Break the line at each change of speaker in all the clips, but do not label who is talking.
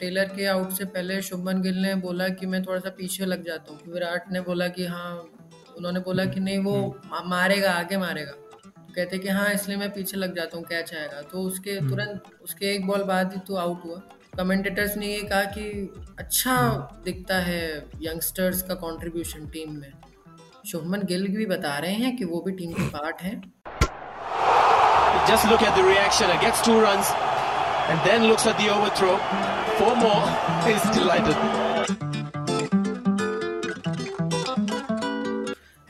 Taylor के out से पहले शुभमन गिल ने बोला कि मैं थोड़ा सा पीछे लग जाता हूँ विराट ने बोला कि हाँ उन्होंने बोला कि नहीं वो। मारेगा आगे मारेगा तो कहते कि हाँ इसलिए मैं पीछे लग जाता हूँ कैच आएगा तो उसके हम्म। तुरंत उसके एक बॉल बाद ही तो आउट हुआ कमेंटेटर्स ने ये कहा कि अच्छा हम्म। दिखता है यंगस्टर्स का कंट्रीब्यूशन टीम में शुभमन गिल भी बता रहे हैं कि वो भी टीम के पार्ट हैं
Just look at the reaction. It gets two runs and then looks at the overthrow. Four more. He's delighted.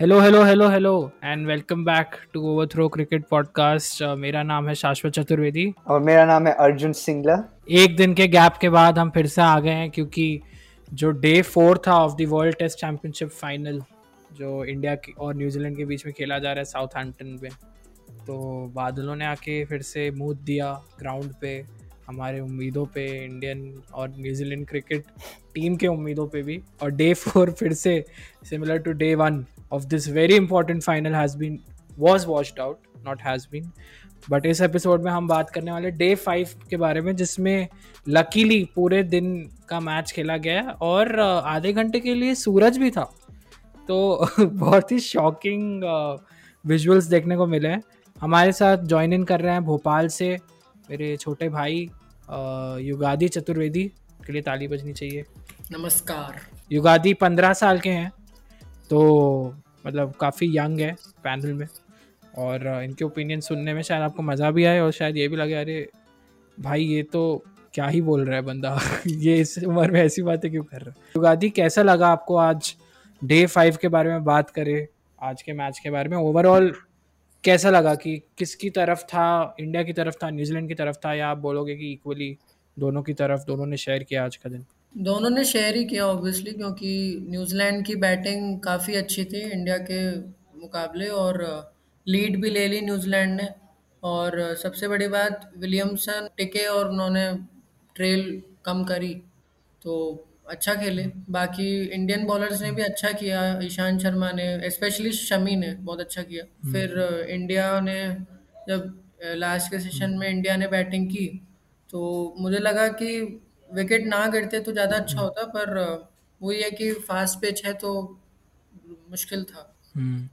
Hello hello hello hello and welcome back to Overthrow cricket podcast मेरा नाम है शाश्वत चतुर्वेदी
और मेरा नाम है अर्जुन सिंगला
एक दिन के गैप के बाद हम फिर से आ गए हैं क्योंकि जो डे फोर था of the world test championship final जो इंडिया और न्यूजीलैंड के बीच में खेला जा रहा है साउथ हैम्पटन में तो बादलों ने आके फिर से मुँह दिया ग्राउंड पे हमारे उम्मीदों पे इंडियन और न्यूजीलैंड क्रिकेट टीम के उम्मीदों पे भी। और डे फोर फिर से similar to day one of this very important final has been was washed out not has been but इस एपिसोड में हम बात करने वाले डे फाइव के बारे में, जिसमें लकीली पूरे दिन का मैच खेला गया और आधे घंटे के लिए सूरज भी था। तो बहुत ही शॉकिंग विजुअल्स देखने को मिले हैं। हमारे साथ ज्वाइन इन कर रहे हैं भोपाल से मेरे छोटे भाई युगादि चतुर्वेदी के लिए ताली बजनी चाहिए।
नमस्कार।
युगादि पंद्रह साल के हैं तो मतलब काफ़ी यंग है पैनल में और इनके ओपिनियन सुनने में शायद आपको मज़ा भी आए और शायद ये भी लगे अरे भाई ये तो क्या ही बोल रहा है बंदा? ये इस उम्र में ऐसी बातें क्यों कर रहा है? युगादि कैसा लगा आपको आज? डे फाइव के बारे में बात करें आज के मैच के बारे में। ओवरऑल कैसा लगा कि किसकी तरफ़ था, इंडिया की तरफ़ था, न्यूजीलैंड की तरफ़ था, या आप बोलोगे कि इक्वली दोनों की तरफ़, दोनों ने शेयर किया आज का दिन?
दोनों ने शेयर ही किया ऑब्वियसली क्योंकि न्यूजीलैंड की बैटिंग काफ़ी अच्छी थी, इंडिया के मुकाबले, और लीड भी ले ली न्यूजीलैंड ने। और सबसे बड़ी बात, विलियमसन, टिके, और उन्होंने ट्रेल कम करी तो अच्छा खेले। बाकी इंडियन बॉलर्स ने भी अच्छा किया ईशांत शर्मा ने स्पेशली शमी ने बहुत अच्छा किया। हम्म। फिर इंडिया ने जब लास्ट के सेशन में इंडिया ने बैटिंग की तो मुझे लगा कि विकेट ना गिरते तो ज़्यादा अच्छा होता पर वो ये कि फास्ट पिच है तो मुश्किल था।
हम्म।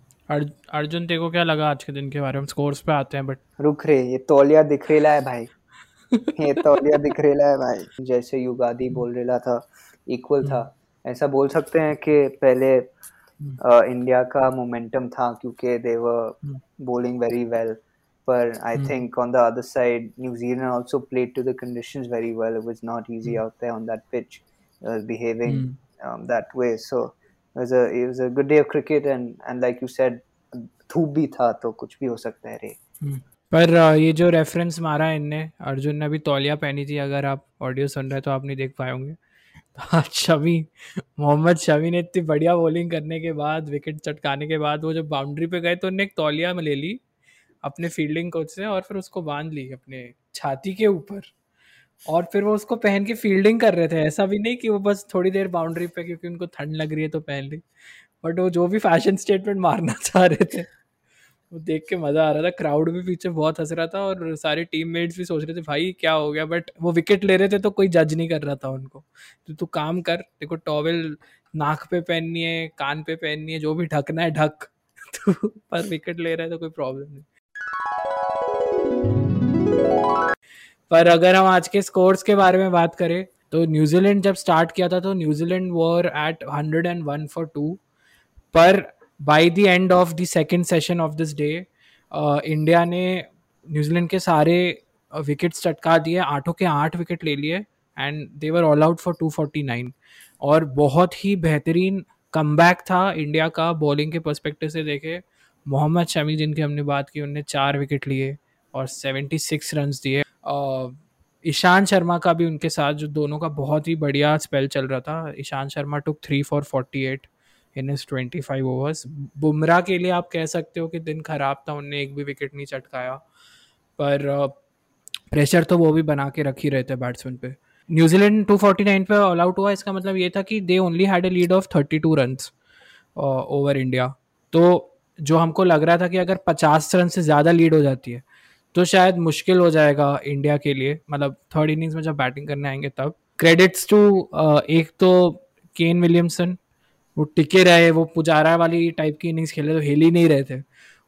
अर्जुन तेको क्या लगा आज के दिन के बारे में? स्कोर्स पे आते हैं बट
रुक रहे ये तौलिया दिख रहा है भाई। ये तौलिया दिख रहा है भाई। जैसे युगादी बोल रेला था। इक्वल था। हम्म। ऐसा बोल सकते हैं कि पहले इंडिया हम्म। का मोमेंटम था क्योंकि they were bowling very well पर I think on the other side New Zealand also played to the conditions very well it was not easy out there on that pitch behaving that way so it was a it was a good day of cricket and and like you said धूप भी था तो कुछ भी हो सकता है रे।
हम्म। पर ये जो रेफरेंस मारा है इनने अर्जुन ने अभी तौलिया पहनी थी अगर आप ऑडियो सुन रहे हैं तो आप नहीं देख पाए होंगे। आज शमी मोहम्मद शमी ने इतनी बढ़िया बॉलिंग करने के बाद विकेट चटकाने के बाद, वो जब बाउंड्री पे गए तो उन्होंने एक तौलिया में ले ली अपने फील्डिंग कोच से और फिर उसको बाँध ली अपने छाती के ऊपर। और फिर वो उसको पहन के फील्डिंग कर रहे थे। ऐसा भी नहीं कि वो बस थोड़ी देर बाउंड्री पे क्योंकि उनको ठंड लग रही है तो पहन ली। बट वो जो भी फ़ैशन स्टेटमेंट मारना चाह रहे थे। वो देख के मज़ा आ रहा था। क्राउड भी पीछे बहुत हंस रहा था और सारे टीम मेट्स भी सोच रहे थे, भाई, क्या हो गया? बट वो विकेट ले रहे थे तो कोई जज नहीं कर रहा था उनको। तो तू काम कर, देखो टॉवेल नाक पे पहननी है, कान पे पहननी है, जो भी ढकना है, ढक। तो पर विकेट ले रहा है तो कोई प्रॉब्लम नहीं। पर अगर हम आज के स्कोर्स के बारे में बात करें तो न्यूजीलैंड जब स्टार्ट किया था तो New Zealand were at hundred and one for two पर by the end of the second session of this day India ने न्यूजीलैंड के सारे विकेट्स uh, चटका दिए आठों के आठ विकेट ले लिए and they were all out for two forty nine और बहुत ही बेहतरीन कम था इंडिया का बॉलिंग के परस्पेक्टिव से देखे मोहम्मद शमी जिनकी हमने बात की उनने चार विकेट लिए और सेवेंटी सिक्स रन दिए ईशान शर्मा का भी उनके साथ जो दोनों का बहुत ही बढ़िया स्पेल चल रहा था Ishant Sharma took three for forty eight in his twenty five overs Bumrah के लिए आप कह सकते हो कि दिन खराब था, उनने एक भी विकेट नहीं चटकाया। पर प्रेशर तो वो भी बना के रख ही रहे थे बैट्समैन पे। न्यूजीलैंड 249 पे ऑल आउट हुआ, इसका मतलब ये था कि they only had a lead of 32 run over India तो जो हमको लग रहा था कि अगर 50 रन से ज़्यादा लीड हो जाती है तो शायद मुश्किल हो जाएगा इंडिया के लिए। मतलब थर्ड इनिंग्स में जब बैटिंग करने आएँगे तब। क्रेडिट्स टू एक तो केन विलियमसन वो टिके रहे वो पुजारा वाली टाइप की इनिंग्स खेले तो हिल ही नहीं रहे थे।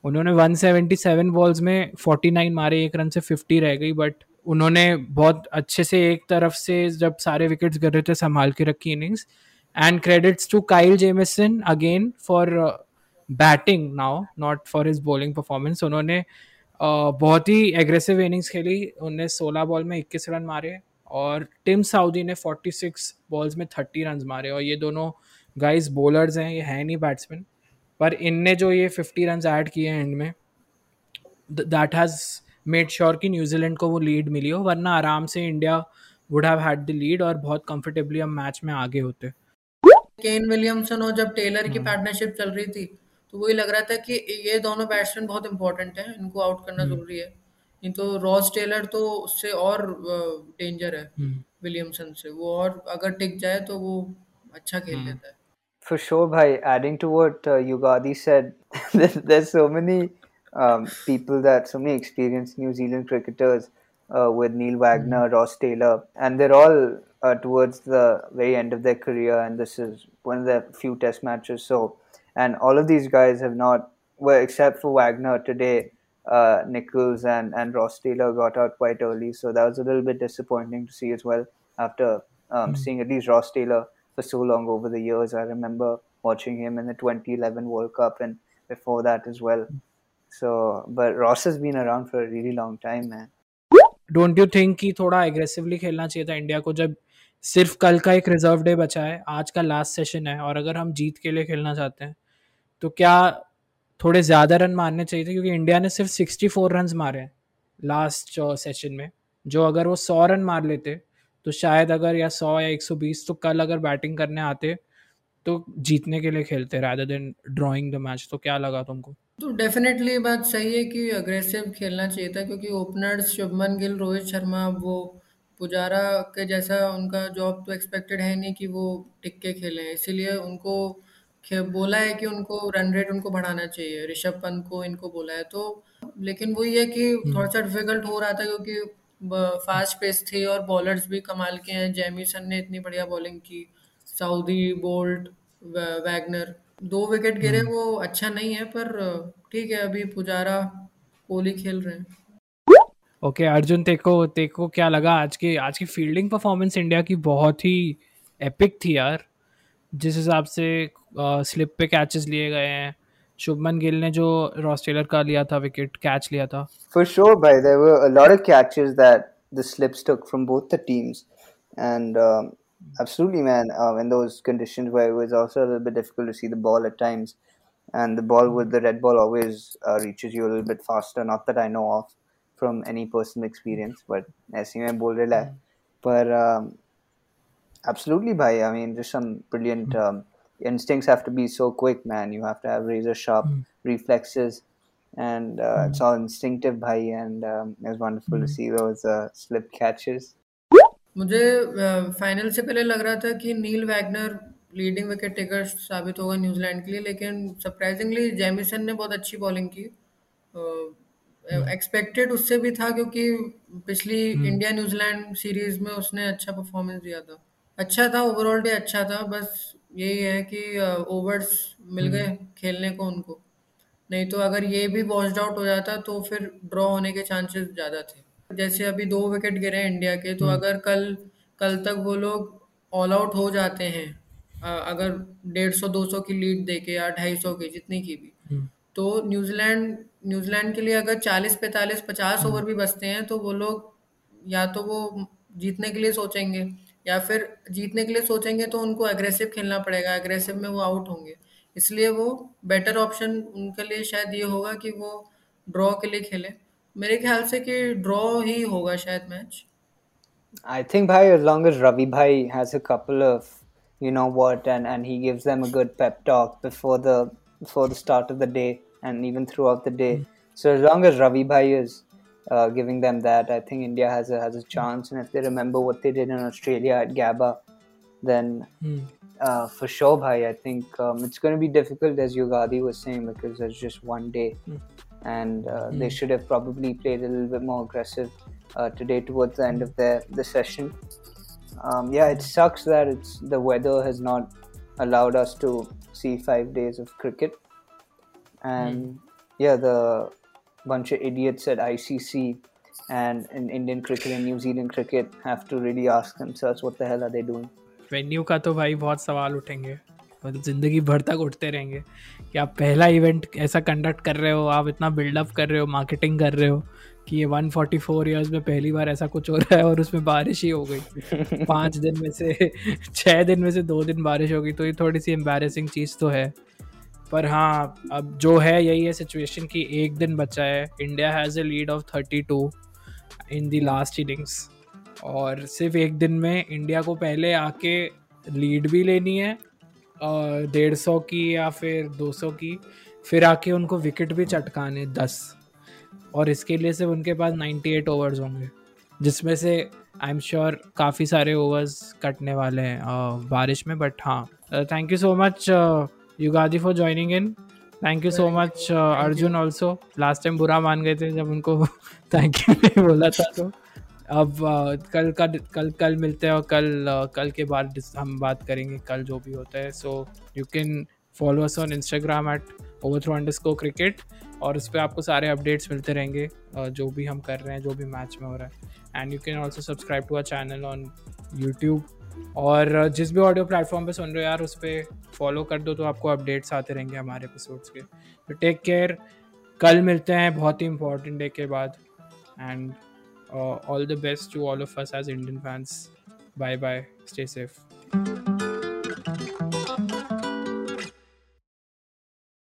उन्होंने 177 बॉल्स में 49 मारे एक रन से 50 रह गई बट उन्होंने बहुत अच्छे से एक तरफ़ से जब सारे विकेट्स गिर रहे थे संभाल के रखी innings and credits to Kyle Jamieson again for batting now not for his bowling performance उन्होंने uh, बहुत ही एग्रेसिव इनिंग्स खेली उन्होंने 16 बॉल में 21 रन मारे और टिम साउदी ने 46 बॉल्स में 30 रन मारे और ये दोनों गाइस बॉलर्स हैं ये है नहीं बैट्समैन पर इनने जो ये 50 रन ऐड किए हैं एंड में दैट हैज़ मेड श्योर कि न्यूजीलैंड को वो लीड मिली हो वरना आराम से India would have had the lead और बहुत कंफर्टेबली हम मैच में आगे होते।
केन विलियमसन और जब टेलर की पार्टनरशिप चल रही थी तो वही लग रहा था कि ये दोनों बैट्समैन बहुत इंपॉर्टेंट हैं इनको आउट करना ज़रूरी है। नहीं तो रॉस टेलर तो उससे और डेंजर है विलियमसन से वो और अगर टिक जाए तो वो अच्छा खेल लेता है।
For sure, by Adding to what uh, Yugadi said, there's, so many um, people that so many experienced New Zealand cricketers uh, with Neil Wagner, mm-hmm. Ross Taylor, and they're all uh, towards the very end of their career, and this is one of their few Test matches. So, and all of these guys have not, well, except for Wagner today, uh, Nichols and, and Ross Taylor got out quite early, so that was a little bit disappointing to see as well. After um, mm. seeing at least Ross Taylor for so long over the years, I remember watching him in the 2011 World Cup and before that as well. So, but Ross has been around for a really long time, man.
Don't you think कि थोड़ा aggressively खेलना चाहिए था India को जब सिर्फ़ कल का एक रिज़र्व डे बचा है आज का लास्ट सेशन है और अगर हम जीत के लिए खेलना चाहते हैं तो क्या थोड़े ज़्यादा रन मारने चाहिए थे क्योंकि इंडिया ने सिर्फ़ सिक्सटी फोर रन मारे हैं लास्ट सेशन में जो अगर वो सौ रन मार लेते तो शायद अगर या सौ या एक सौ बीस तो कल अगर बैटिंग करने आते तो जीतने के लिए खेलते rather than drawing the match तो क्या लगा तुमको?
तो डेफिनेटली बात सही है कि अग्रेसिव खेलना चाहिए था क्योंकि ओपनर्स शुभमन गिल रोहित शर्मा वो पुजारा के जैसा उनका जॉब तो एक्सपेक्टेड है नहीं कि वो टिक के खेलें। इसीलिए उनको बोला है कि उनको रन रेट उनको बढ़ाना चाहिए। ऋषभ पंत को इनको बोला है। तो लेकिन वो ये कि हम्म। थोड़ा सा डिफ़िकल्ट हो रहा था क्योंकि फास्ट पेस थी और बॉलर्स भी कमाल के हैं। जेमिसन ने इतनी बढ़िया बॉलिंग की। सऊदी बोल्ट वैगनर दो विकेट गिरे हम्म। वो अच्छा नहीं है पर ठीक है अभी पुजारा कोहली खेल रहे हैं।
ओके okay, अर्जुन तेको तेको क्या लगा आज की आज की फील्डिंग परफॉर्मेंस इंडिया की बहुत ही एपिक थी यार। जिस हिसाब से स्लिप पे कैचेस लिए गए हैं शुभमन गिल ने जो रॉस टेलर का लिया था विकेट कैच लिया था
there were a lot of catches that the slips took from both the teams and um, absolutely man um, in those conditions where it was also a little bit difficult to see the ball at times and the ball with the red ball always uh, reaches you a little bit faster not that i know of from any personal experience but ऐसे मैं बोल रहा है पर um, absolutely bhai i mean just some brilliant um, instincts have to be so quick, man. You have to have razor sharp mm. reflexes, and uh, mm. it's all instinctive, bhai. And um, it was wonderful mm. to see those uh, slip catches.
मुझे final से पहले लग रहा था कि Neil Wagner leading wicket taker साबित होगा New Zealand के लिए लेकिन सरप्राइजिंगली जेमिसन ने बहुत अच्छी बॉलिंग की एक्सपेक्टेड उससे भी था क्योंकि पिछली इंडिया न्यूजीलैंड सीरीज में उसने अच्छा परफॉर्मेंस दिया था अच्छा था ओवरऑल डे अच्छा था बस यही है कि ओवर्स मिल हम्म। गए खेलने को उनको नहीं तो अगर ये भी वॉश्ड आउट हो जाता तो फिर ड्रॉ होने के चांसेस ज़्यादा थे जैसे अभी दो विकेट गिरे इंडिया के तो हम्म। अगर कल कल तक वो लोग ऑल आउट हो जाते हैं अगर डेढ़ सौ दो सौ की लीड दे के या ढाई सौ की जितनी की भी हम्म। तो न्यूजीलैंड न्यूजीलैंड के लिए अगर चालीस पैंतालीस पचास ओवर भी बचते हैं तो वो लोग या तो वो जीतने के लिए सोचेंगे या फिर जीतने के लिए सोचेंगे तो उनको अग्रेसिव खेलना पड़ेगा अग्रेसिव में वो आउट होंगे इसलिए वो बेटर ऑप्शन उनके लिए शायद ये होगा कि वो ड्रॉ के लिए खेले मेरे ख्याल से कि ड्रॉ ही होगा शायद match
I think bhai as long as Ravi bhai has a couple of you know what and and he gives them a good pep talk before the before the start of the day and even throughout the day. Mm. So as long as Ravi bhai is uh, giving them that. I think India has a has a chance, and if they remember what they did in Australia at Gabba, then mm. uh, for sure, bhai, I think um, it's going to be difficult, as Yugadi was saying, because there's just one day, mm. and uh, mm. they should have probably played a little bit more aggressive uh, today towards the end of their the session. um, yeah, it sucks that it's the weather has not allowed us to see five days of cricket, and mm. yeah, the bunch of idiots at ICC and in Indian cricket and New Zealand cricket have to really ask themselves what the hell are they doing.
Venue का तो भाई बहुत सवाल उठेंगे। मतलब ज़िंदगी भर तक उठते रहेंगे कि आप पहला इवेंट ऐसा कंडक्ट कर रहे हो आप इतना बिल्डअप कर रहे हो मार्केटिंग कर रहे हो कि ये 144 फोर्टी ईयर्स में पहली बार ऐसा कुछ हो रहा है और उसमें बारिश ही हो गई। पाँच दिन में से छः दिन में से दो दिन बारिश हो गई तो ये थोड़ी सी एम्बेरसिंग चीज़ तो है। पर हाँ अब जो है, यही है सिचुएशन कि एक दिन बचा है। India has a lead of thirty two in the last innings और सिर्फ़ एक दिन में इंडिया को पहले आके लीड भी लेनी है डेढ़ सौ की या फिर दो सौ की, फिर आके उनको विकेट भी चटकाने दस। और इसके लिए सिर्फ़ उनके पास नाइन्टी एट ओवर्स होंगे, जिसमें से आई एम श्योर काफ़ी सारे ओवर्स कटने वाले हैं बारिश में बट हाँ। Thank you so much Yugadi for joining in thank you so much Arjun also last time बुरा मान गए थे जब उनको थैंक यू नहीं बोला था तो अब uh, कल का कल कल मिलते हैं और कल uh, कल के बाद हम बात करेंगे कल जो भी होता है so you can follow us on Instagram at overthrow underscore cricket और उस पर आपको सारे अपडेट्स मिलते रहेंगे uh, जो भी हम कर रहे हैं जो भी मैच में हो रहा है। And you can also subscribe to our channel on YouTube और जिस भी ऑडियो प्लेटफॉर्म पे सुन रहे हो यार, उस पर फॉलो कर दो तो आपको अपडेट्स आते रहेंगे हमारे एपिसोड्स के। तो टेक केयर कल मिलते हैं बहुत ही इंपॉर्टेंट डे के बाद। And all the best to all of us as Indian fans bye bye stay safe